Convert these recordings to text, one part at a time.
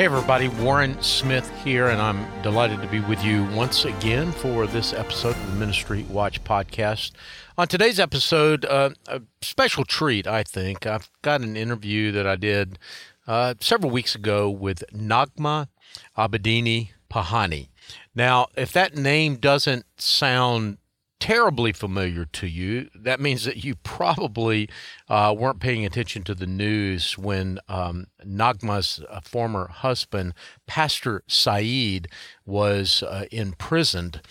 Hey, everybody, Warren Smith here, and I'm delighted to be with you once again for this episode of the Ministry Watch podcast. On today's episode, uh, a special treat, I think. I've got an interview that I did uh, several weeks ago with Naghmeh Abedini Panahi. Now, if that name doesn't sound terribly familiar to you, that means that you probably uh, weren't paying attention to the news when um, Naghmeh's uh, former husband, Pastor Saeed, was uh, imprisoned.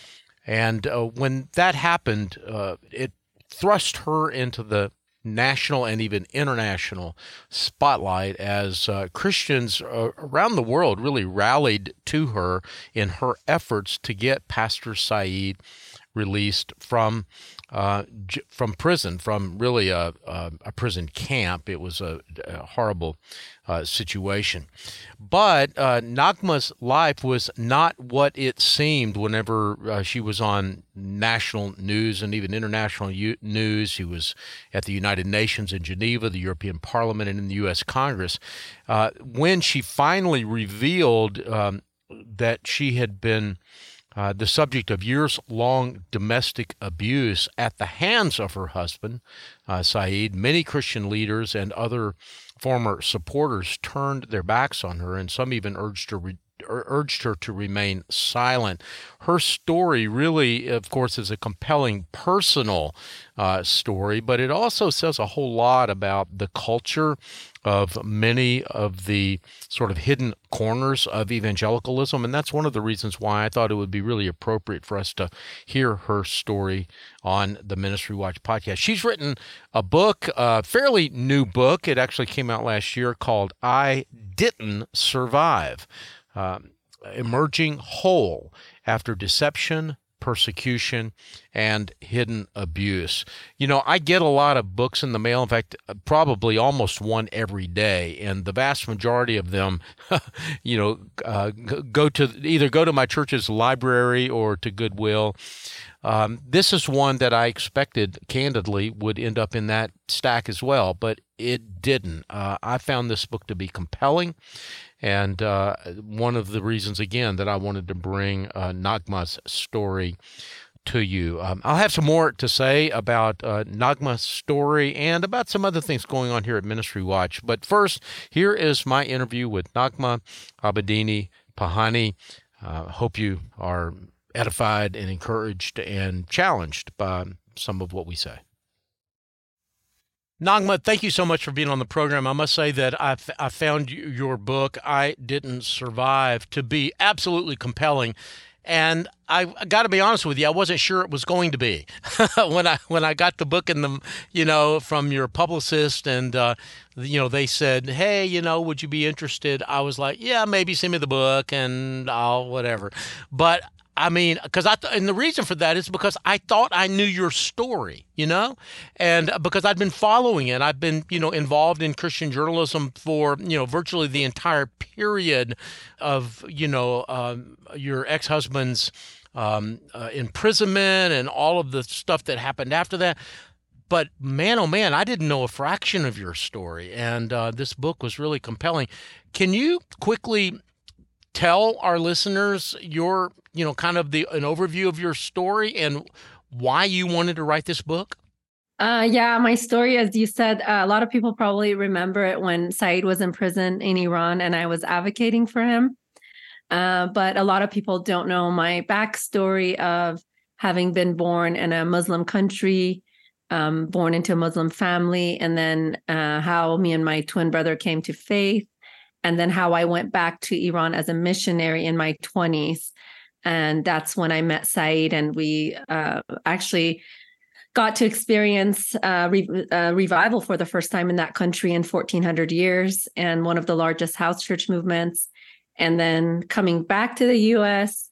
And uh, when that happened, uh, it thrust her into the national and even international spotlight as uh, Christians uh, around the world really rallied to her in her efforts to get Pastor Saeed released from uh, j- from prison, from really a, a, a, prison camp. It was a, a horrible uh, situation. But uh, Naghmeh's life was not what it seemed whenever uh, she was on national news and even international u- news. She was at the United Nations in Geneva, the European Parliament, and in the U.S. Congress. Uh, when she finally revealed um, that she had been uh, the subject of years long domestic abuse at the hands of her husband, uh, Saeed. Many Christian leaders and other former supporters turned their backs on her, and some even urged her. Re- urged her to remain silent. Her story really, of course, is a compelling personal uh, story, but it also says a whole lot about the culture of many of the sort of hidden corners of evangelicalism. And that's one of the reasons why I thought it would be really appropriate for us to hear her story on the Ministry Watch podcast. She's written a book, a fairly new book. It actually came out last year called I Didn't Survive. Um, emerging whole after deception, persecution, and hidden abuse. You know, I get a lot of books in the mail. In fact, probably almost one every day, and the vast majority of them, you know, uh, go to either go to my church's library or to Goodwill. Um, this is one that I expected, candidly, would end up in that stack as well, but it didn't. Uh, I found this book to be compelling. And uh, one of the reasons, again, that I wanted to bring uh, Naghmeh's story to you. Um, I'll have some more to say about uh, Naghmeh's story and about some other things going on here at Ministry Watch. But first, here is my interview with Naghmeh Abedini Panahi. Uh, hope you are edified and encouraged and challenged by some of what we say. Naghmeh, thank you so much for being on the program. I must say that I, I found your book, I Didn't Survive, to be absolutely compelling. And I, got to be honest with you, I wasn't sure it was going to be when I when I got the book in the you know from your publicist and uh, you know they said, hey, you know, would you be interested? I was like, yeah, maybe send me the book and I'll whatever. But I mean, because I th- and the reason for that is because I thought I knew your story, you know, and uh, because I'd been following it, I've been you know involved in Christian journalism for you know virtually the entire period of you know um, your ex husband's um, uh, imprisonment and all of the stuff that happened after that. But man, oh man, I didn't know a fraction of your story, and uh, this book was really compelling. Can you quickly tell our listeners your, you know, kind of the an overview of your story and why you wanted to write this book? Uh, yeah, my story, as you said, uh, a lot of people probably remember it when Saeed was in prison in Iran and I was advocating for him. Uh, but a lot of people don't know my backstory of having been born in a Muslim country, um, born into a Muslim family, and then uh, how me and my twin brother came to faith and then how I went back to Iran as a missionary in my 20s. And that's when I met Saeed, and we uh, actually got to experience uh, re- uh, revival for the first time in that country in 1400 years and one of the largest house church movements. And then coming back to the US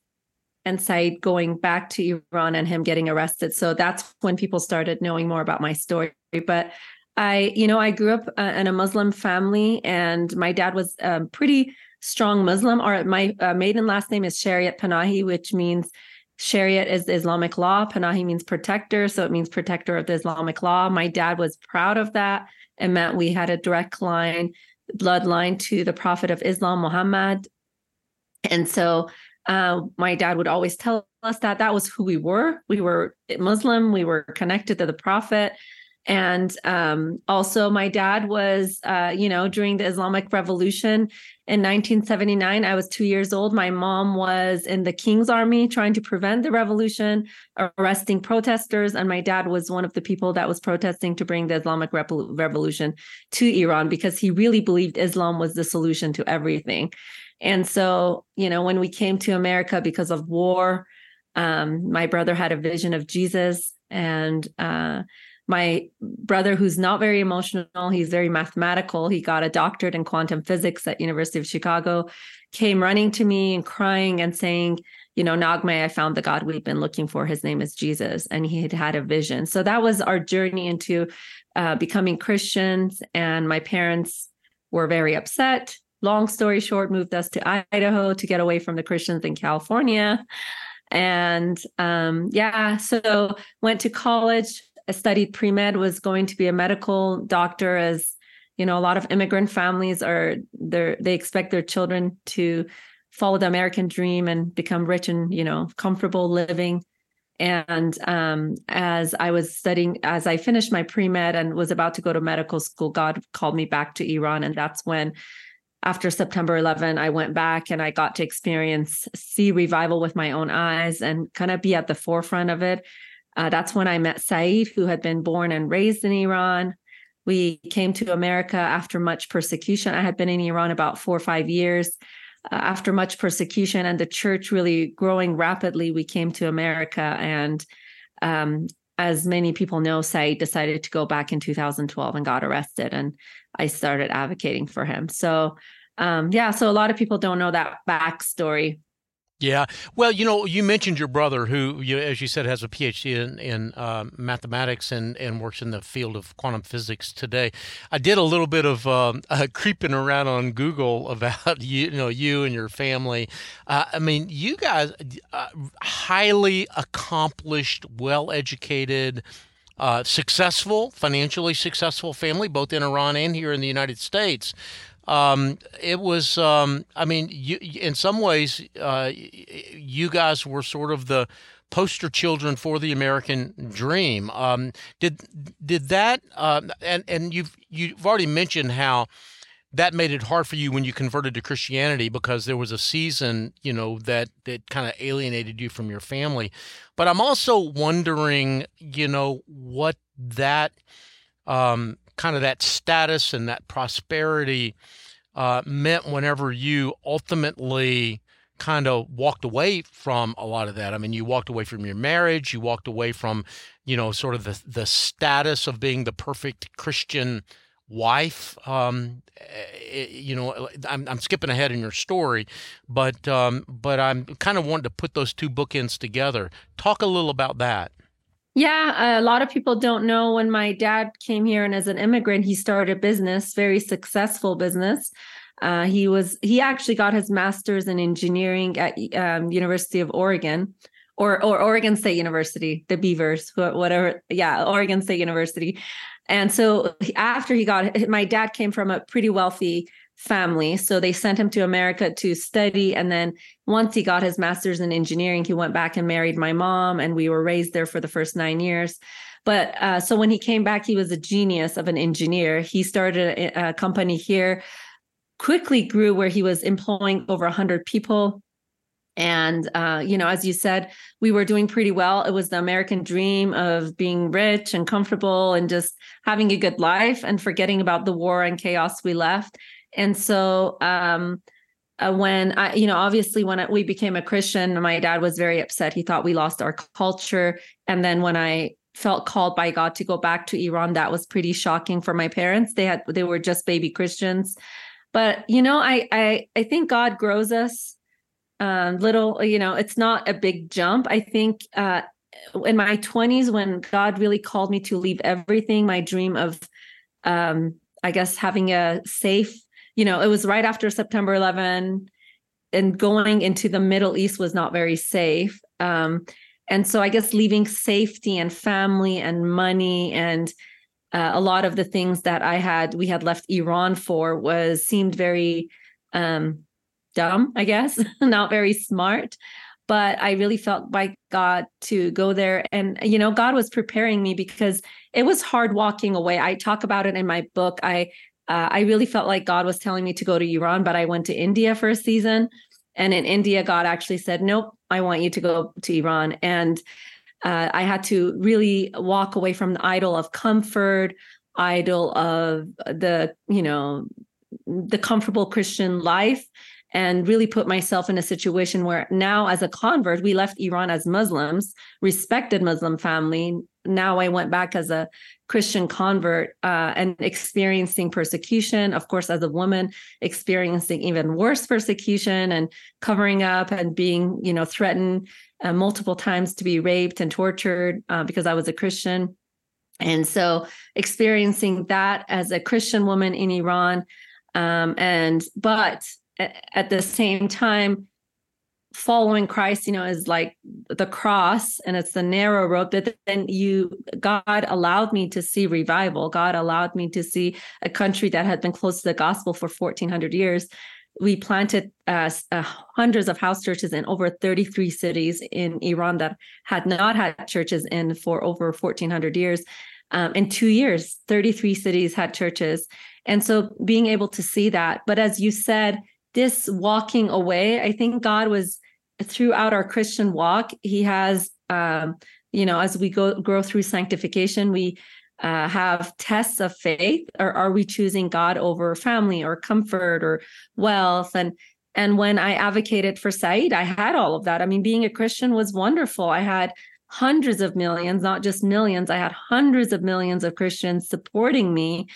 and Saeed going back to Iran and him getting arrested. So that's when people started knowing more about my story. But I, you know, I grew up uh, in a Muslim family, and my dad was a pretty strong Muslim. Or my uh, maiden last name is Shariat Panahi, which means Shariat is Islamic law. Panahi means protector, so it means protector of the Islamic law. My dad was proud of that. It meant we had a direct line bloodline to the Prophet of Islam, Muhammad. And so uh, my dad would always tell us that that was who we were. We were Muslim, we were connected to the Prophet. And um, also, my dad was, uh, you know, during the Islamic Revolution in 1979, I was two years old. My mom was in the King's Army trying to prevent the revolution, arresting protesters. And my dad was one of the people that was protesting to bring the Islamic Revolution to Iran because he really believed Islam was the solution to everything. And so, you know, when we came to America because of war, um, my brother had a vision of Jesus and uh, my brother who's not very emotional he's very mathematical he got a doctorate in quantum physics at university of chicago came running to me and crying and saying you know Naghmeh i found the god we've been looking for. His name is jesus. And he had had a vision. So that was our journey into uh, becoming christians. And my parents were very upset. Long story short moved us to idaho to get away from the christians in california. And um, yeah so went to college studied pre med, was going to be a medical doctor. As you know, a lot of immigrant families are they they expect their children to follow the American dream and become rich and you know comfortable living. And um, as I was studying, as I finished my pre med and was about to go to medical school, God called me back to Iran, and that's when after September 11, I went back and I got to experience, see revival with my own eyes and kind of be at the forefront of it. Uh, that's when I met Saeed, who had been born and raised in Iran. We came to America after much persecution. I had been in Iran about four or five years. Uh, after much persecution and the church really growing rapidly, we came to America. And um, as many people know, Saeed decided to go back in 2012 and got arrested. And I started advocating for him. So, um, yeah, so a lot of people don't know that backstory yeah. Well, you know, you mentioned your brother, who, you, as you said, has a PhD in, in uh, mathematics and, and works in the field of quantum physics today. I did a little bit of um, uh, creeping around on Google about you, you know, you and your family. Uh, I mean, you guys, uh, highly accomplished, well educated. Uh, successful, financially successful family, both in Iran and here in the United States. Um, it was, um, I mean, you, in some ways, uh, you guys were sort of the poster children for the American dream. Um, did did that? Uh, and and you've you've already mentioned how that made it hard for you when you converted to Christianity because there was a season, you know, that that kind of alienated you from your family. But I'm also wondering, you know, what that um, kind of that status and that prosperity uh, meant whenever you ultimately kind of walked away from a lot of that. I mean, you walked away from your marriage, you walked away from, you know, sort of the the status of being the perfect Christian wife. Um, it, eh, you know, I'm, I'm skipping ahead in your story, but um, but I'm kind of wanting to put those two bookends together. Talk a little about that. Yeah, a lot of people don't know when my dad came here and as an immigrant, he started a business, very successful business. Uh, he was he actually got his master's in engineering at um, University of Oregon, or or Oregon State University, the Beavers, whatever. Yeah, Oregon State University. And so after he got, my dad came from a pretty wealthy family. So they sent him to America to study. And then once he got his master's in engineering, he went back and married my mom, and we were raised there for the first nine years. But uh, so when he came back, he was a genius of an engineer. He started a, a company here, quickly grew where he was employing over 100 people. And, uh, you know, as you said, we were doing pretty well. It was the American dream of being rich and comfortable and just having a good life and forgetting about the war and chaos we left. And so, um, uh, when I, you know, obviously when I, we became a Christian, my dad was very upset. He thought we lost our culture. And then when I felt called by God to go back to Iran, that was pretty shocking for my parents. They had, they were just baby Christians. But you know, I, I, I think God grows us. Um, little, you know, it's not a big jump. I think uh, in my 20s, when God really called me to leave everything, my dream of, um, I guess, having a safe you know, it was right after September 11 and going into the Middle East was not very safe. Um, and so I guess leaving safety and family and money and uh, a lot of the things that I had we had left Iran for was seemed very um, dumb, I guess, not very smart. But I really felt by God to go there. And, you know, God was preparing me because it was hard walking away. I talk about it in my book. I uh, I really felt like God was telling me to go to Iran, but I went to India for a season. And in India, God actually said, Nope, I want you to go to Iran. And uh, I had to really walk away from the idol of comfort, idol of the, you know, the comfortable Christian life and really put myself in a situation where now as a convert we left iran as muslims respected muslim family now i went back as a christian convert uh, and experiencing persecution of course as a woman experiencing even worse persecution and covering up and being you know threatened uh, multiple times to be raped and tortured uh, because i was a christian. And so experiencing that as a christian woman in iran um, and but at the same time following christ you know is like the cross and it's the narrow road but then you god allowed me to see revival. God allowed me to see a country that had been close to the gospel for 1400 years. We planted uh, uh, hundreds of house churches in over 33 cities in iran that had not had churches in for over 1400 years. Um, in two years 33 cities had churches. And so being able to see that but as you said this walking away, I think God was throughout our Christian walk, He has, um, you know, as we go grow through sanctification, we uh, have tests of faith, or are we choosing God over family or comfort or wealth? And and when I advocated for Saeed, I had all of that. I mean, being a Christian was wonderful. I had hundreds of millions, not just millions. I had hundreds of millions of Christians supporting me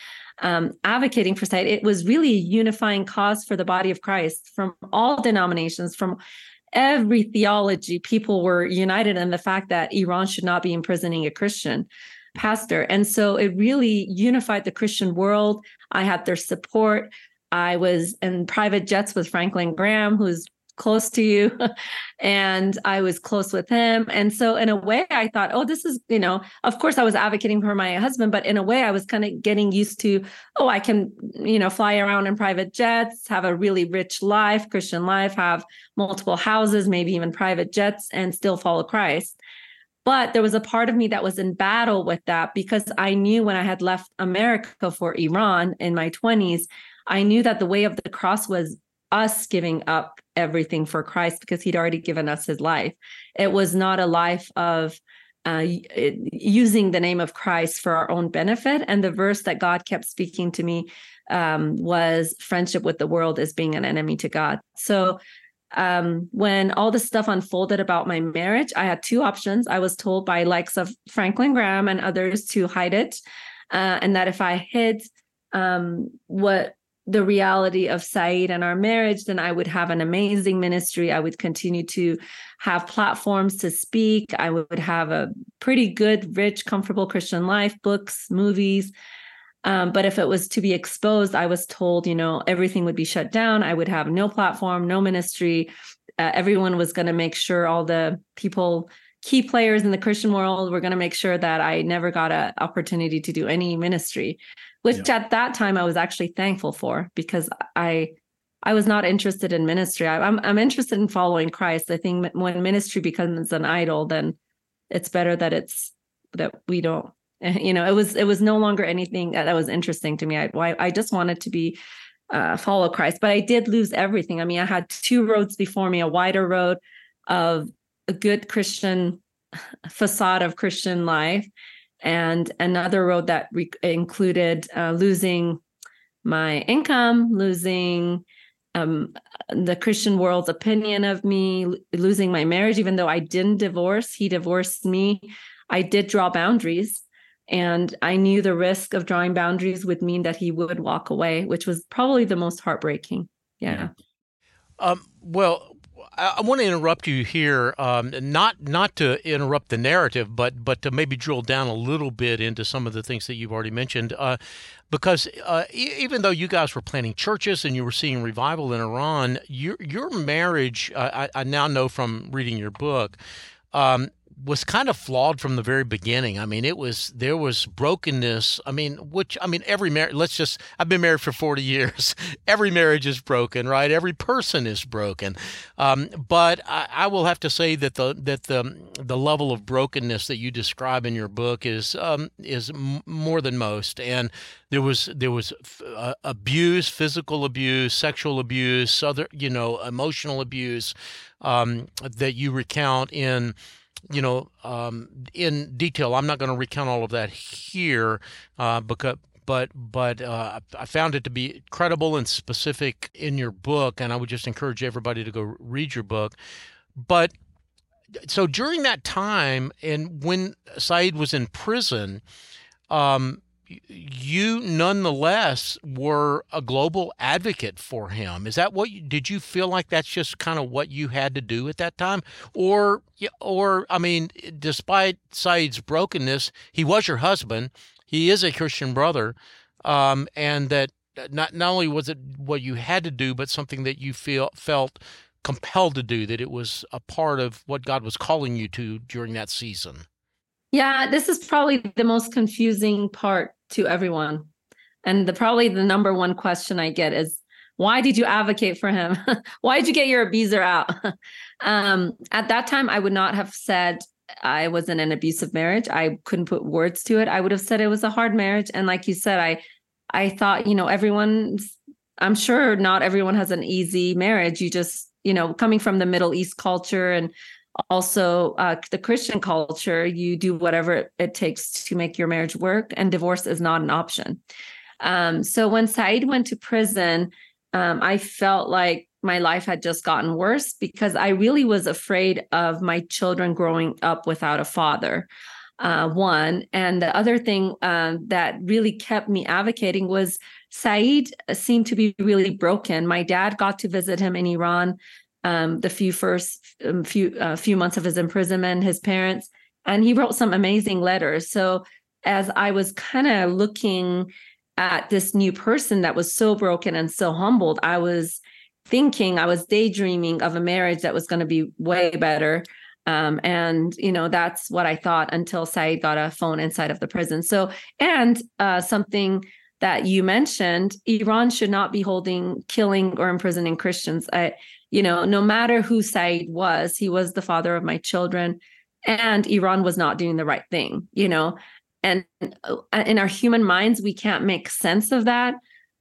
um, advocating for Saeed, it was really a unifying cause for the body of Christ from all denominations, from every theology. People were united in the fact that Iran should not be imprisoning a Christian pastor. And so it really unified the Christian world. I had their support. I was in private jets with Franklin Graham, who's close to you and i was close with him. And so in a way i thought oh this is you know of course i was advocating for my husband but in a way i was kind of getting used to oh i can you know fly around in private jets have a really rich life christian life have multiple houses maybe even private jets and still follow christ. But there was a part of me that was in battle with that because i knew when i had left america for iran in my 20s I knew that the way of the cross was us giving up everything for Christ because he'd already given us his life. It was not a life of uh, using the name of Christ for our own benefit. And the verse that God kept speaking to me um, was friendship with the world is being an enemy to God. So um, when all this stuff unfolded about my marriage, I had two options. I was told by likes of Franklin Graham and others to hide it, uh, and that if I hid um, what the reality of Saeed and our marriage, then I would have an amazing ministry. I would continue to have platforms to speak. I would have a pretty good, rich, comfortable Christian life, books, movies. Um, but if it was to be exposed, I was told, you know, everything would be shut down. I would have no platform, no ministry. Uh, everyone was going to make sure all the people key players in the Christian world were going to make sure that I never got an opportunity to do any ministry which yeah. at that time I was actually thankful for because I I was not interested in ministry. I, am I'm, I'm interested in following Christ. I think when ministry becomes an idol, then it's better that it's that we don't. You know, it was it was no longer anything that was interesting to me. I I just wanted to be uh, follow Christ, but I did lose everything. I mean, I had two roads before me: a wider road of a good Christian facade of Christian life, and another road that re- included uh, losing my income, losing um, the Christian world's opinion of me, losing my marriage, even though I didn't divorce, he divorced me. I did draw boundaries. And I knew the risk of drawing boundaries would mean that he would walk away, which was probably the most heartbreaking. Yeah. Um, well, I, want to interrupt you here, um, not not to interrupt the narrative, but but to maybe drill down a little bit into some of the things that you've already mentioned, uh, because uh, e- even though you guys were planning churches and you were seeing revival in Iran, your your marriage, I, I, now know from reading your book. Um, was kind of flawed from the very beginning. I mean, it was there was brokenness. I mean, which I mean, every marriage. Let's just. I've been married for forty years. every marriage is broken, right? Every person is broken. Um, but I, I, will have to say that the that the the level of brokenness that you describe in your book is um, is m- more than most. And there was there was uh, abuse, physical abuse, sexual abuse, other you know, emotional abuse um, that you recount in you know, um, in detail. I'm not going to recount all of that here, uh, because but but uh, I found it to be credible and specific in your book, and I would just encourage everybody to go read your book. But so during that time, and when Saeed was in prison, um, you nonetheless were a global advocate for him. Is that what you, did you feel like that's just kind of what you had to do at that time, or or I mean, despite Saeed's brokenness, he was your husband. He is a Christian brother, um, and that not not only was it what you had to do, but something that you feel felt compelled to do. That it was a part of what God was calling you to during that season. Yeah, this is probably the most confusing part to everyone. And the probably the number one question I get is why did you advocate for him? why did you get your abuser out? um, at that time, I would not have said I was in an abusive marriage. I couldn't put words to it. I would have said it was a hard marriage. And like you said, I I thought, you know, everyone's I'm sure not everyone has an easy marriage. You just, you know, coming from the Middle East culture and also uh, the christian culture you do whatever it takes to make your marriage work and divorce is not an option. Um, so when saeed went to prison um, i felt like my life had just gotten worse because i really was afraid of my children growing up without a father uh, one. And the other thing um, that really kept me advocating was saeed seemed to be really broken. My dad got to visit him in iran um, the few first um, few uh, few months of his imprisonment, his parents, and he wrote some amazing letters. So as I was kind of looking at this new person that was so broken and so humbled, I was thinking, I was daydreaming of a marriage that was going to be way better. Um, and you know that's what I thought until Saeed got a phone inside of the prison. So and uh, something that you mentioned, Iran should not be holding, killing, or imprisoning Christians. I, you know, no matter who Saeed was, he was the father of my children, and Iran was not doing the right thing, you know. And uh, in our human minds, we can't make sense of that.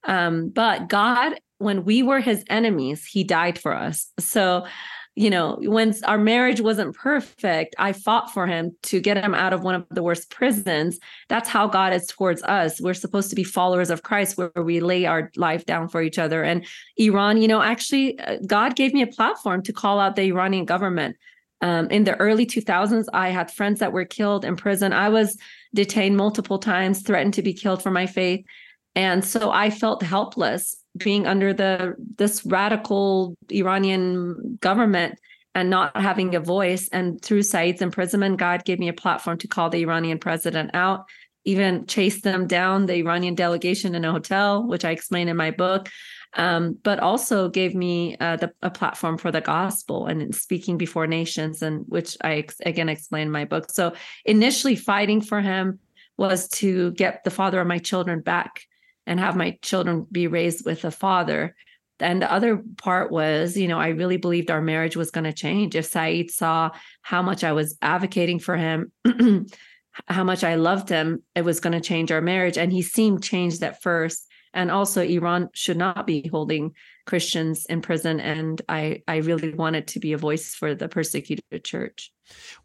Um, but God, when we were his enemies, he died for us. So you know, when our marriage wasn't perfect, I fought for him to get him out of one of the worst prisons. That's how God is towards us. We're supposed to be followers of Christ where we lay our life down for each other. And Iran, you know, actually, uh, God gave me a platform to call out the Iranian government. Um, in the early 2000s, I had friends that were killed in prison. I was detained multiple times, threatened to be killed for my faith. And so I felt helpless being under the this radical Iranian government and not having a voice. And through Saeed's imprisonment, God gave me a platform to call the Iranian president out, even chase them down, the Iranian delegation in a hotel, which I explain in my book. Um, but also gave me uh, the, a platform for the gospel and speaking before nations, and which I ex- again explain in my book. So initially, fighting for him was to get the father of my children back and have my children be raised with a father. And the other part was, you know, I really believed our marriage was going to change. If Saeed saw how much I was advocating for him, how much I loved him, it was going to change our marriage. And he seemed changed at first. And also, Iran should not be holding Christians in prison. And I, I really wanted to be a voice for the persecuted church.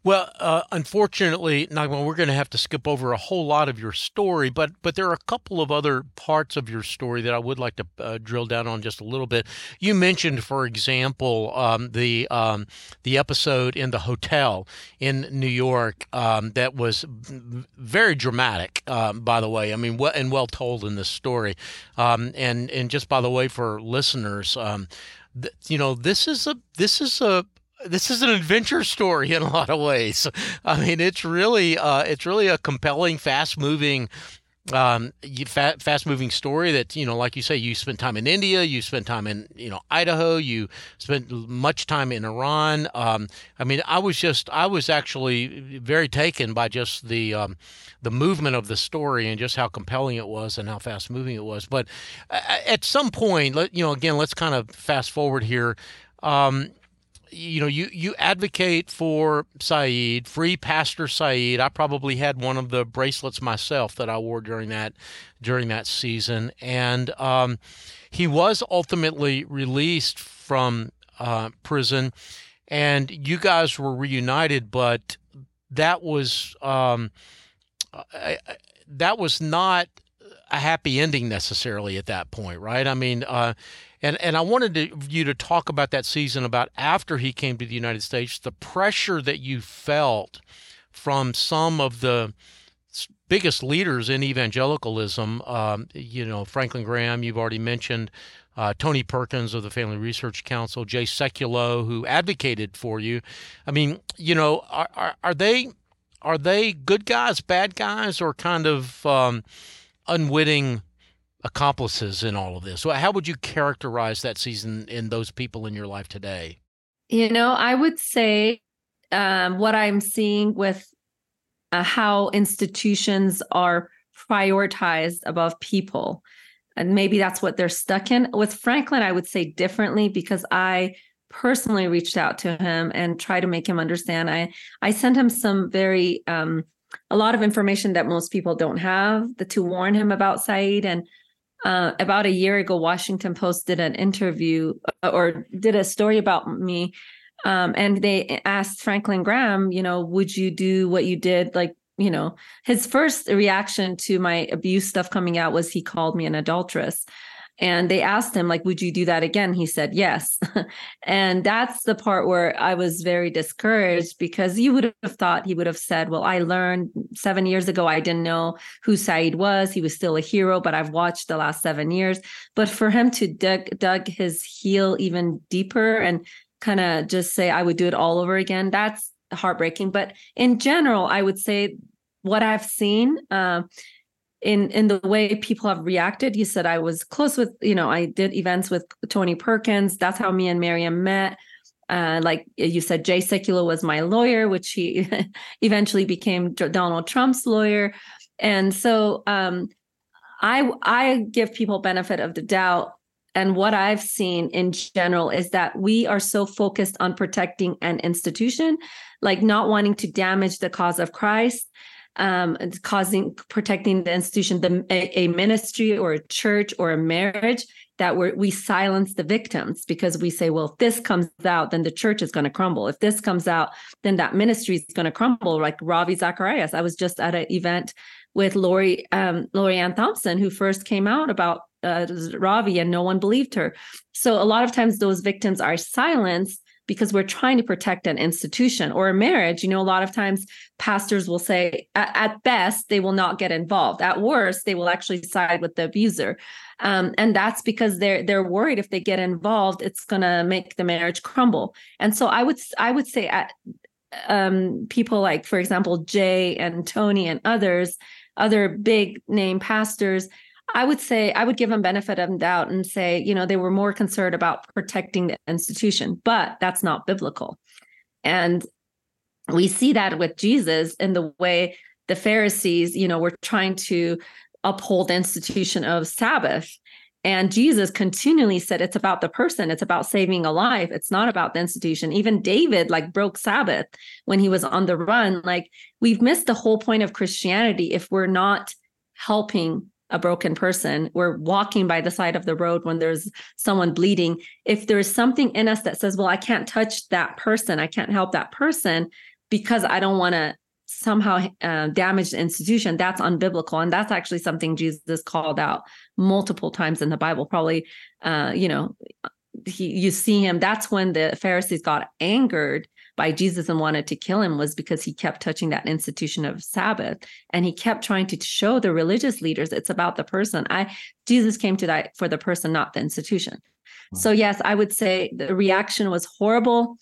Well, uh, unfortunately, Naghmeh, we're going to have to skip over a whole lot of your story, but but there are a couple of other parts of your story that I would like to uh, drill down on just a little bit. You mentioned, for example, um, the um, the episode in the hotel in New York um, that was very dramatic. Um, by the way, I mean, well, and well told in this story, um, and and just by the way, for listeners. Um, you know this is a this is a this is an adventure story in a lot of ways. I mean, it's really uh, it's really a compelling, fast moving um, fa- fast moving story that you know like you say you spent time in india you spent time in you know idaho you spent much time in iran. Um, i mean i was just i was actually very taken by just the um, the movement of the story and just how compelling it was and how fast moving it was. But at some point you know again let's kind of fast forward here. Um, you know, you you advocate for Saeed, free Pastor Saeed. I probably had one of the bracelets myself that I wore during that during that season, and um, he was ultimately released from uh, prison, and you guys were reunited. But that was um, I, I, that was not a happy ending necessarily at that point, right? I mean, uh, and and I wanted to, you to talk about that season about after he came to the United States, the pressure that you felt from some of the biggest leaders in evangelicalism. Um, you know, Franklin Graham, you've already mentioned. Uh, Tony Perkins of the Family Research Council, Jay Sekulow, who advocated for you. I mean, you know, are, are, are they are they good guys, bad guys, or kind of um, unwitting accomplices in all of this. How would you characterize that season in those people in your life today? You know, I would say um, what I'm seeing with uh, how institutions are prioritized above people. And maybe that's what they're stuck in. With Franklin, I would say differently because I personally reached out to him and tried to make him understand. I I sent him some very um, a lot of information that most people don't have the, to warn him about Saeed. And uh, about a year ago, Washington Post did an interview uh, or did a story about me. Um, and they asked Franklin Graham, you know, would you do what you did? Like, you know, his first reaction to my abuse stuff coming out was he called me an adulteress and they asked him like would you do that again? He said yes. And that's the part where i was very discouraged because you would have thought he would have said well i learned seven years ago i didn't know who saeed was. He was still a hero but i've watched the last seven years. But for him to dug, dug his heel even deeper and kind of just say i would do it all over again that's heartbreaking. But in general i would say what i've seen uh, in in the way people have reacted. You said I was close with, you know, I did events with Tony Perkins. That's how me and Miriam met. Uh, like you said, Jay Sekulow was my lawyer, which he eventually became Donald Trump's lawyer. And so um, I I give people benefit of the doubt. And what I've seen in general is that we are so focused on protecting an institution, like not wanting to damage the cause of Christ, um, causing protecting the institution, the a, a, ministry or a church or a marriage that we we silence the victims because we say, well, if this comes out, then the church is going to crumble. If this comes out, then that ministry is going to crumble. Like Ravi Zacharias, I was just at an event with Lori um, Lori Ann Thompson, who first came out about uh, Ravi, and no one believed her. So a lot of times those victims are silenced because we're trying to protect an institution or a marriage. You know, a lot of times pastors will say, at, best, they will not get involved. At worst, they will actually side with the abuser. Um, and that's because they're they're worried if they get involved, it's going to make the marriage crumble. And so I would I would say at um, people like, for example, Jay and Tony and others, other big name pastors, I would say I would give them benefit of doubt and say, you know, they were more concerned about protecting the institution, but that's not biblical. And we see that with Jesus in the way the Pharisees, you know, were trying to uphold the institution of Sabbath. And Jesus continually said it's about the person, it's about saving a life, it's not about the institution. Even David like broke Sabbath when he was on the run. Like we've missed the whole point of Christianity if we're not helping a broken person we're walking by the side of the road when there's someone bleeding. If there's something in us that says well i can't touch that person i can't help that person because i don't want to somehow uh, damage the institution that's unbiblical and that's actually something jesus called out multiple times in the bible. Probably uh, you know he you see him that's when the pharisees got angered by Jesus and wanted to kill him was because he kept touching that institution of Sabbath and he kept trying to show the religious leaders it's about the person. I Jesus came to die for the person, not the institution. So yes, I would say the reaction was horrible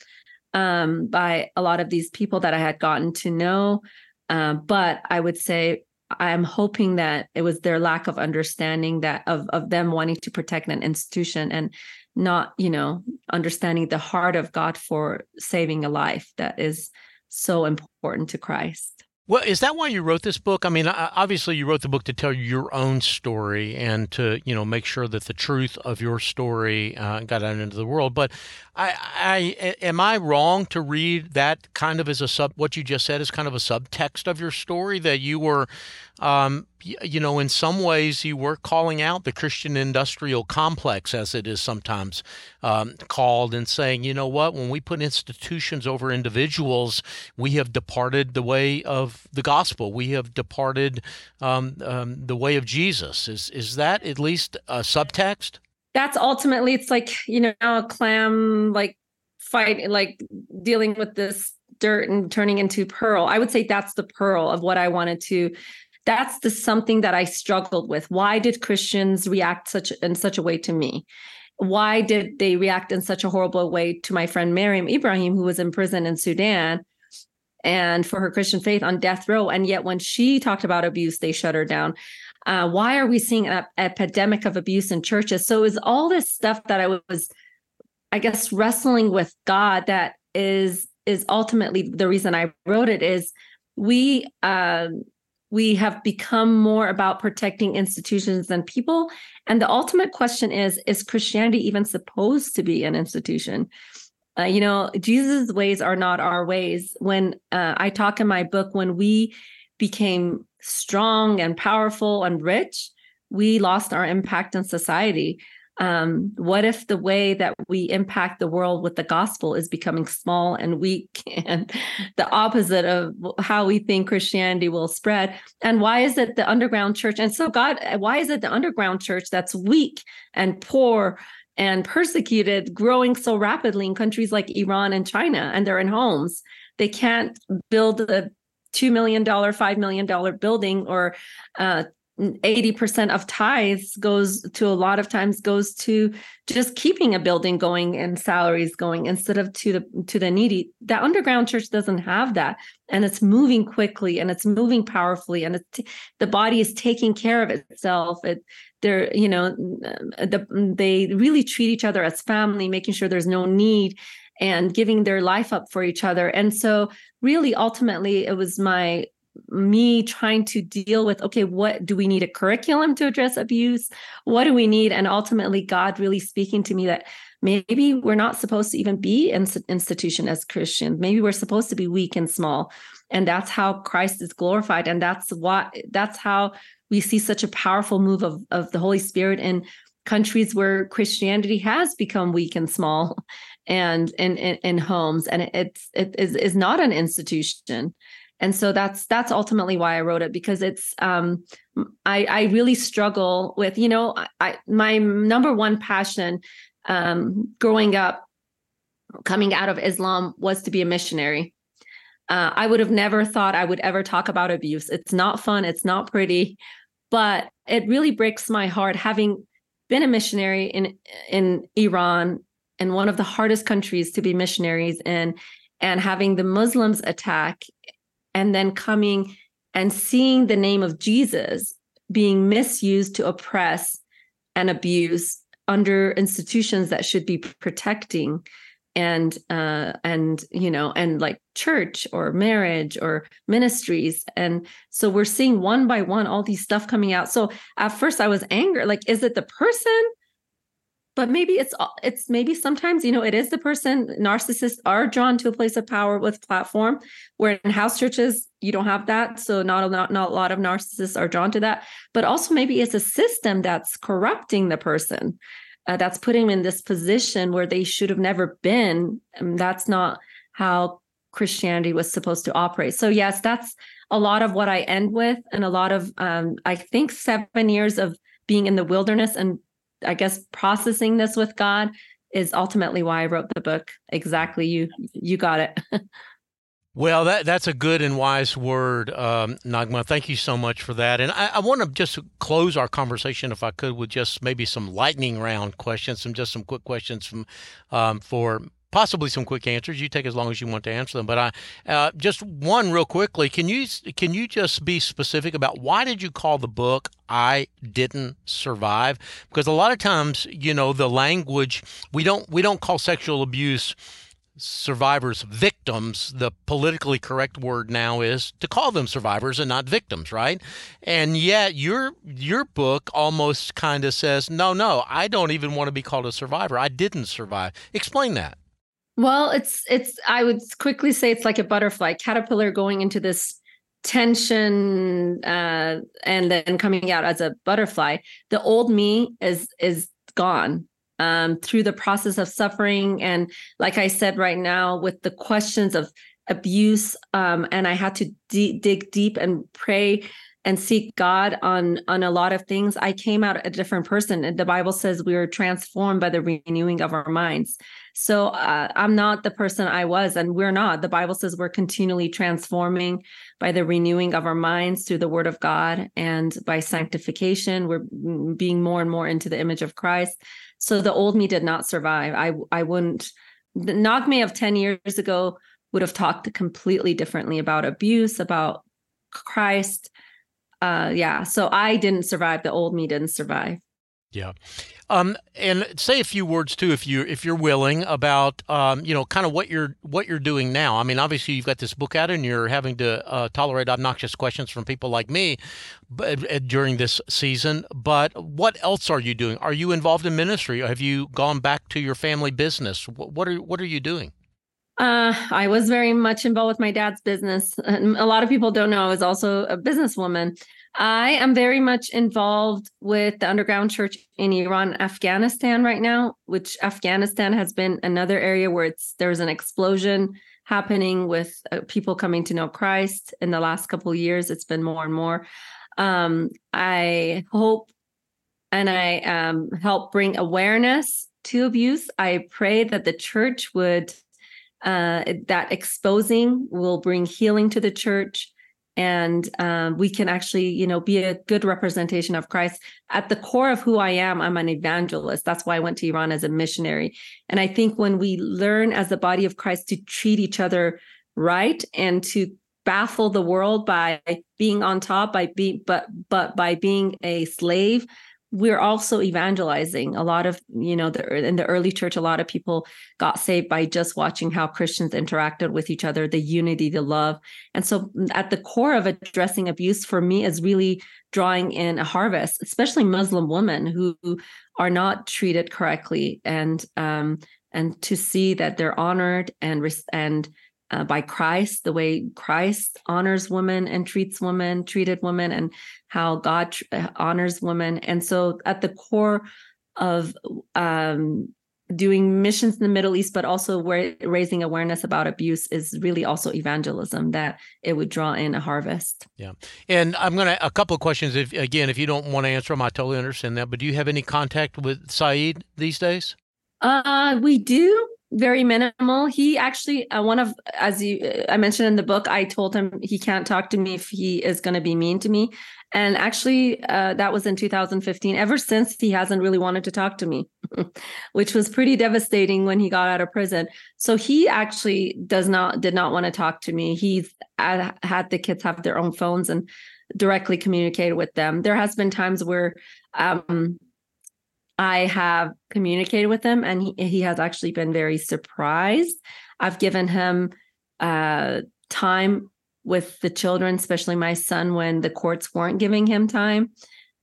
um, by a lot of these people that I had gotten to know. Uh, but I would say I'm hoping that it was their lack of understanding that of of them wanting to protect an institution and not, you know, understanding the heart of God for saving a life that is so important to Christ. Well, is that why you wrote this book? I mean, obviously you wrote the book to tell your own story and to, you know, make sure that the truth of your story uh, got out into the world. But I, I, am I wrong to read that kind of as a sub? What you just said is kind of a subtext of your story that you were um, you know, in some ways, you were calling out the Christian industrial complex, as it is sometimes um, called, and saying, you know what, when we put institutions over individuals, we have departed the way of the gospel. We have departed um, um, the way of Jesus. Is is that at least a subtext? That's ultimately, it's like you know, a clam like fight, like dealing with this dirt and turning into pearl. I would say that's the pearl of what I wanted to that's the something that I struggled with. Why did Christians react such in such a way to me? Why did they react in such a horrible way to my friend Miriam Ibrahim, who was in prison in Sudan and for her Christian faith on death row? And yet, when she talked about abuse, they shut her down. Uh, why are we seeing an epidemic of abuse in churches? So, is all this stuff that I was, I guess, wrestling with God that is is ultimately the reason I wrote it is we um, we have become more about protecting institutions than people. And the ultimate question is Is Christianity even supposed to be an institution? Uh, you know, Jesus' ways are not our ways. When uh, I talk in my book, when we became strong and powerful and rich, we lost our impact in society um, what if the way that we impact the world with the gospel is becoming small and weak and the opposite of how we think christianity will spread? And why is it the underground church and so god why is it the underground church that's weak and poor and persecuted growing so rapidly in countries like iran and china and they're in homes? They can't build a $2 million $5 million building or uh, 80% of tithes goes to a lot of times goes to just keeping a building going and salaries going instead of to the to the needy. The underground church doesn't have that and it's moving quickly and it's moving powerfully and it's the body is taking care of itself. It they're you know mm, the, mm, they really treat each other as family making sure there's no need and giving their life up for each other. And so really ultimately it was my me trying to deal with okay what do we need a curriculum to address abuse? What do we need? And ultimately god really speaking to me that maybe we're not supposed to even be in institution as christians. Maybe we're supposed to be weak and small. And that's how christ is glorified. And that's what that's how we see such a powerful move of, of the holy spirit in countries where christianity has become weak and small and in in, in homes. And it's it is, is not an institution and so that's that's ultimately why i wrote it because it's um i i really struggle with you know i my number one passion um growing up coming out of islam was to be a missionary. Uh, i would have never thought i would ever talk about abuse. It's not fun. It's not pretty. But it really breaks my heart having been a missionary in in iran in one of the hardest countries to be missionaries in and having the muslims attack and then coming and seeing the name of Jesus being misused to oppress and abuse under institutions that should be protecting and uh and you know and like church or marriage or ministries. And so we're seeing one by one all these stuff coming out. So at first i was angry like is it the person but maybe it's it's maybe sometimes you know it is the person narcissists are drawn to a place of power with platform where in house churches you don't have that. So not a not, not a lot of narcissists are drawn to that. But also maybe it's a system that's corrupting the person uh, that's putting them in this position where they should have never been. And that's not how christianity was supposed to operate. So yes that's a lot of what i end with. And a lot of um, i think seven years of being in the wilderness and I guess processing this with God is ultimately why I wrote the book. Exactly, you you got it. well, that that's a good and wise word, um, Naghmeh. Thank you so much for that. And I, I want to just close our conversation, if I could, with just maybe some lightning round questions, some just some quick questions from um, for possibly some quick answers. You take as long as you want to answer them. But I uh, just one real quickly. Can you can you just be specific about why did you call the book "I Didn't Survive"? Because a lot of times, you know, the language we don't we don't call sexual abuse survivors victims the politically correct word now is to call them survivors and not victims right and yet your your book almost kind of says no no i don't even want to be called a survivor i didn't survive explain that well it's it's i would quickly say it's like a butterfly caterpillar going into this tension uh, and then coming out as a butterfly the old me is is gone um, through the process of suffering. And like I said, right now, with the questions of abuse, um, and I had to d- dig deep and pray and seek God on on a lot of things, I came out a different person. And the Bible says we are transformed by the renewing of our minds. So uh, I'm not the person I was, and we're not. The Bible says we're continually transforming by the renewing of our minds through the Word of God and by sanctification. We're being more and more into the image of Christ. So the old me did not survive. I I wouldn't the Naghmeh of 10 years ago would have talked completely differently about abuse, about Christ. Uh yeah. So I didn't survive. The old me didn't survive. Yeah. Um, and say a few words too, if you if you're willing, about um, you know, kind of what you're what you're doing now. I mean, obviously you've got this book out, and you're having to uh, tolerate obnoxious questions from people like me, but, uh, during this season. But what else are you doing? Are you involved in ministry? Have you gone back to your family business? What, what are what are you doing? Uh, I was very much involved with my dad's business. And a lot of people don't know I was also a businesswoman. I am very much involved with the underground church in Iran, Afghanistan right now, which Afghanistan has been another area where it's there's an explosion happening with uh, people coming to know Christ in the last couple years. It's been more and more. Um, I hope and I um, help bring awareness to abuse. I pray that the church would uh, that exposing will bring healing to the church. And um, we can actually you know be a good representation of christ. At the core of who i am i'm an evangelist. That's why i went to iran as a missionary. And i think when we learn as the body of christ to treat each other right and to baffle the world by being on top by being but but by being a slave we're also evangelizing a lot of you know the, in the early church a lot of people got saved by just watching how christians interacted with each other the unity the love. And so mm, at the core of addressing abuse for me is really drawing in a harvest especially muslim women who are not treated correctly and um and to see that they're honored and and uh, by Christ, the way Christ honors women and treats women, treated women, and how God tr- uh, honors women. And so, at the core of um, doing missions in the Middle East, but also where, raising awareness about abuse is really also evangelism that it would draw in a harvest. Yeah. And I'm going to, a couple of questions. If Again, if you don't want to answer them, I totally understand that. But do you have any contact with Saeed these days? Uh, we do very minimal. He actually, uh, one of, as you, I mentioned in the book, I told him he can't talk to me if he is going to be mean to me. And actually, uh, that was in 2015. Ever since, he hasn't really wanted to talk to me, which was pretty devastating when he got out of prison. So he actually does not, did not want to talk to me. He's uh, had the kids have their own phones and directly communicated with them. There has been times where, um, I have communicated with him and he, he has actually been very surprised. I've given him uh, time with the children, especially my son, when the courts weren't giving him time.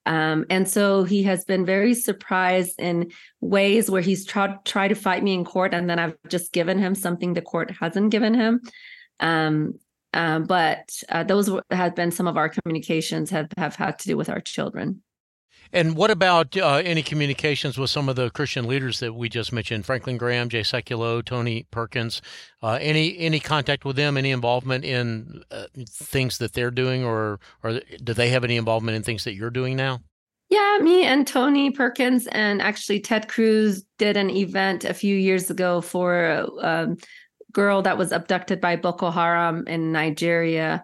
Um, and so he has been very surprised in ways where he's tried to fight me in court, and then I've just given him something the court hasn't given him. Um, uh, but uh, those have been some of our communications have have had to do with our children. And what about uh, any communications with some of the Christian leaders that we just mentioned, Franklin Graham, Jay Sekulow, Tony Perkins? Uh, any any contact with them? Any involvement in uh, things that they're doing, or or do they have any involvement in things that you're doing now? Yeah, me and Tony Perkins and actually Ted Cruz did an event a few years ago for a um, girl that was abducted by Boko Haram in Nigeria,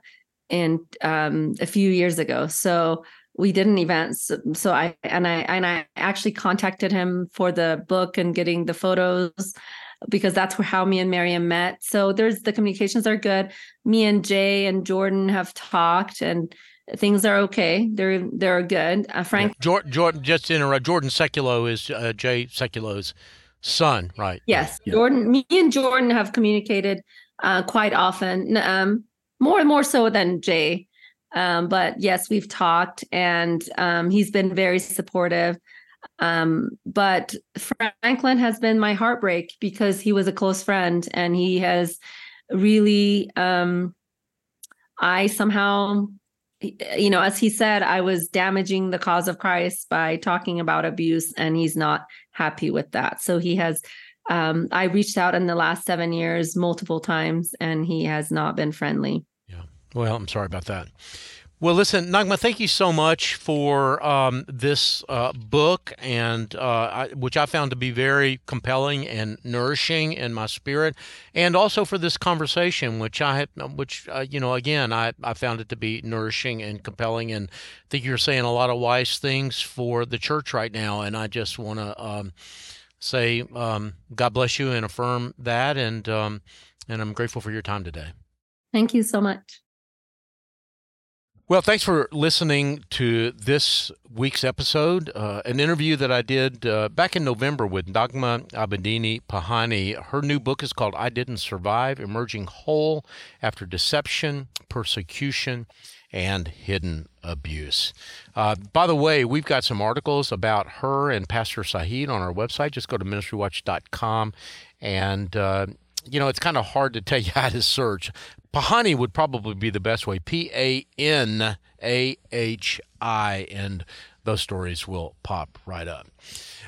and um, a few years ago. So we did an event so, so, i and i and i actually contacted him for the book and getting the photos because that's where how me and Miriam met. So there's the communications are good. Me and Jay and Jordan have talked and things are okay. They're they're good. Uh, Frank yeah. Jordan, Jordan just to interrupt. Jordan Sekulow is uh, Jay Sekulow's son, right? Yes, yeah. Jordan. Me and Jordan have communicated uh, quite often, um, more more so than Jay. Um, but yes, we've talked, and um, he's been very supportive. Um, but Franklin has been my heartbreak because he was a close friend and he has really, um, I somehow, you know, as he said, I was damaging the cause of Christ by talking about abuse, and he's not happy with that. So he has, um, I reached out in the last seven years multiple times, and he has not been friendly. Well, I'm sorry about that. Well, listen, Naghmeh, thank you so much for um, this uh, book, and uh, I, which I found to be very compelling and nourishing in my spirit, and also for this conversation, which I, which uh, you know, again, I, I found it to be nourishing and compelling, and I think you're saying a lot of wise things for the church right now, and I just want to um, say, um, God bless you, and affirm that, and um, and I'm grateful for your time today. Thank you so much. Well, thanks for listening to this week's episode. Uh, an interview that I did uh, back in November with Naghmeh Abedini Panahi. Her new book is called I Didn't Survive Emerging Whole After Deception, Persecution, and Hidden Abuse. Uh, by the way, we've got some articles about her and Pastor Saeed on our website. Just go to ministrywatch.com and uh, you know, it's kind of hard to tell you how to search. Panahi would probably be the best way. P A N A H I, and those stories will pop right up.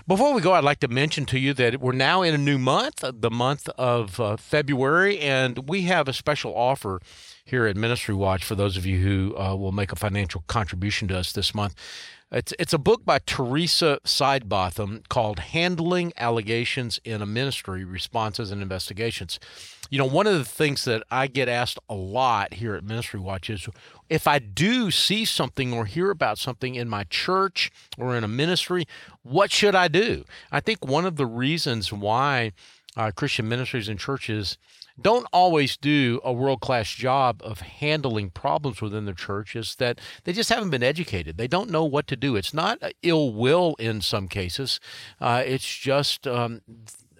Before we go, I'd like to mention to you that we're now in a new month, the month of uh, February, and we have a special offer here at Ministry Watch for those of you who uh, will make a financial contribution to us this month. It's it's a book by Teresa Sidebotham called "Handling Allegations in a Ministry: Responses and Investigations." You know, one of the things that I get asked a lot here at Ministry Watch is if I do see something or hear about something in my church or in a ministry, what should I do? I think one of the reasons why uh, Christian ministries and churches don't always do a world class job of handling problems within the church is that they just haven't been educated. They don't know what to do. It's not ill will in some cases, uh, it's just um,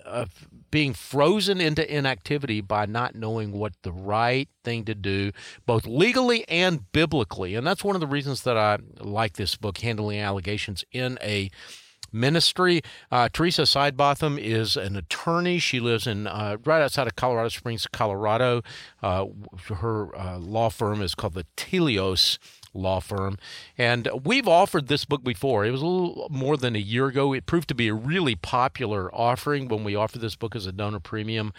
uh, being frozen into inactivity by not knowing what the right thing to do, both legally and biblically. And that's one of the reasons that I like this book, Handling Allegations in a ministry. Uh, Teresa Sidebotham is an attorney. She lives in uh, right outside of Colorado Springs, Colorado. Uh, her uh, law firm is called the Telios law firm. And we've offered this book before. It was a little more than a year ago. It proved to be a really popular offering when we offered this book as a donor premium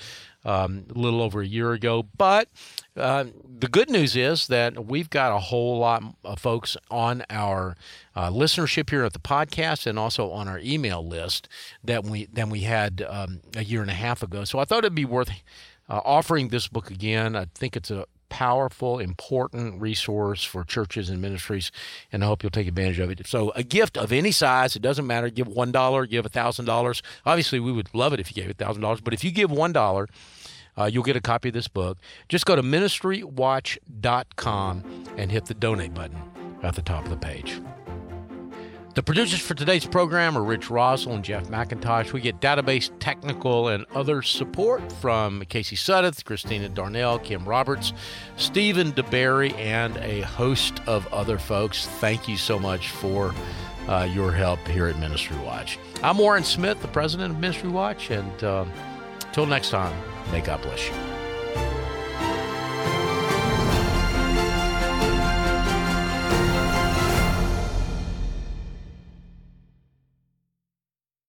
um, a little over a year ago. But uh, the good news is that we've got a whole lot of folks on our uh, listenership here at the podcast and also on our email list that we than we had um, a year and a half ago. So I thought it'd be worth uh, offering this book again. I think it's a powerful, important resource for churches and ministries, and I hope you'll take advantage of it. So, a gift of any size, it doesn't matter. Give one dollar, give a thousand dollars. Obviously, we would love it if you gave a thousand dollars, but if you give one dollar, uh, you'll get a copy of this book. Just go to ministrywatch.com and hit the donate button at the top of the page. The producers for today's program are Rich Roszel and Jeff McIntosh. We get database, technical, and other support from Casey Suddeth, Christina Darnell, Kim Roberts, Stephen DeBerry, and a host of other folks. Thank you so much for uh, your help here at Ministry Watch. I'm Warren Smith, the president of Ministry Watch, and uh, until next time, may God bless you.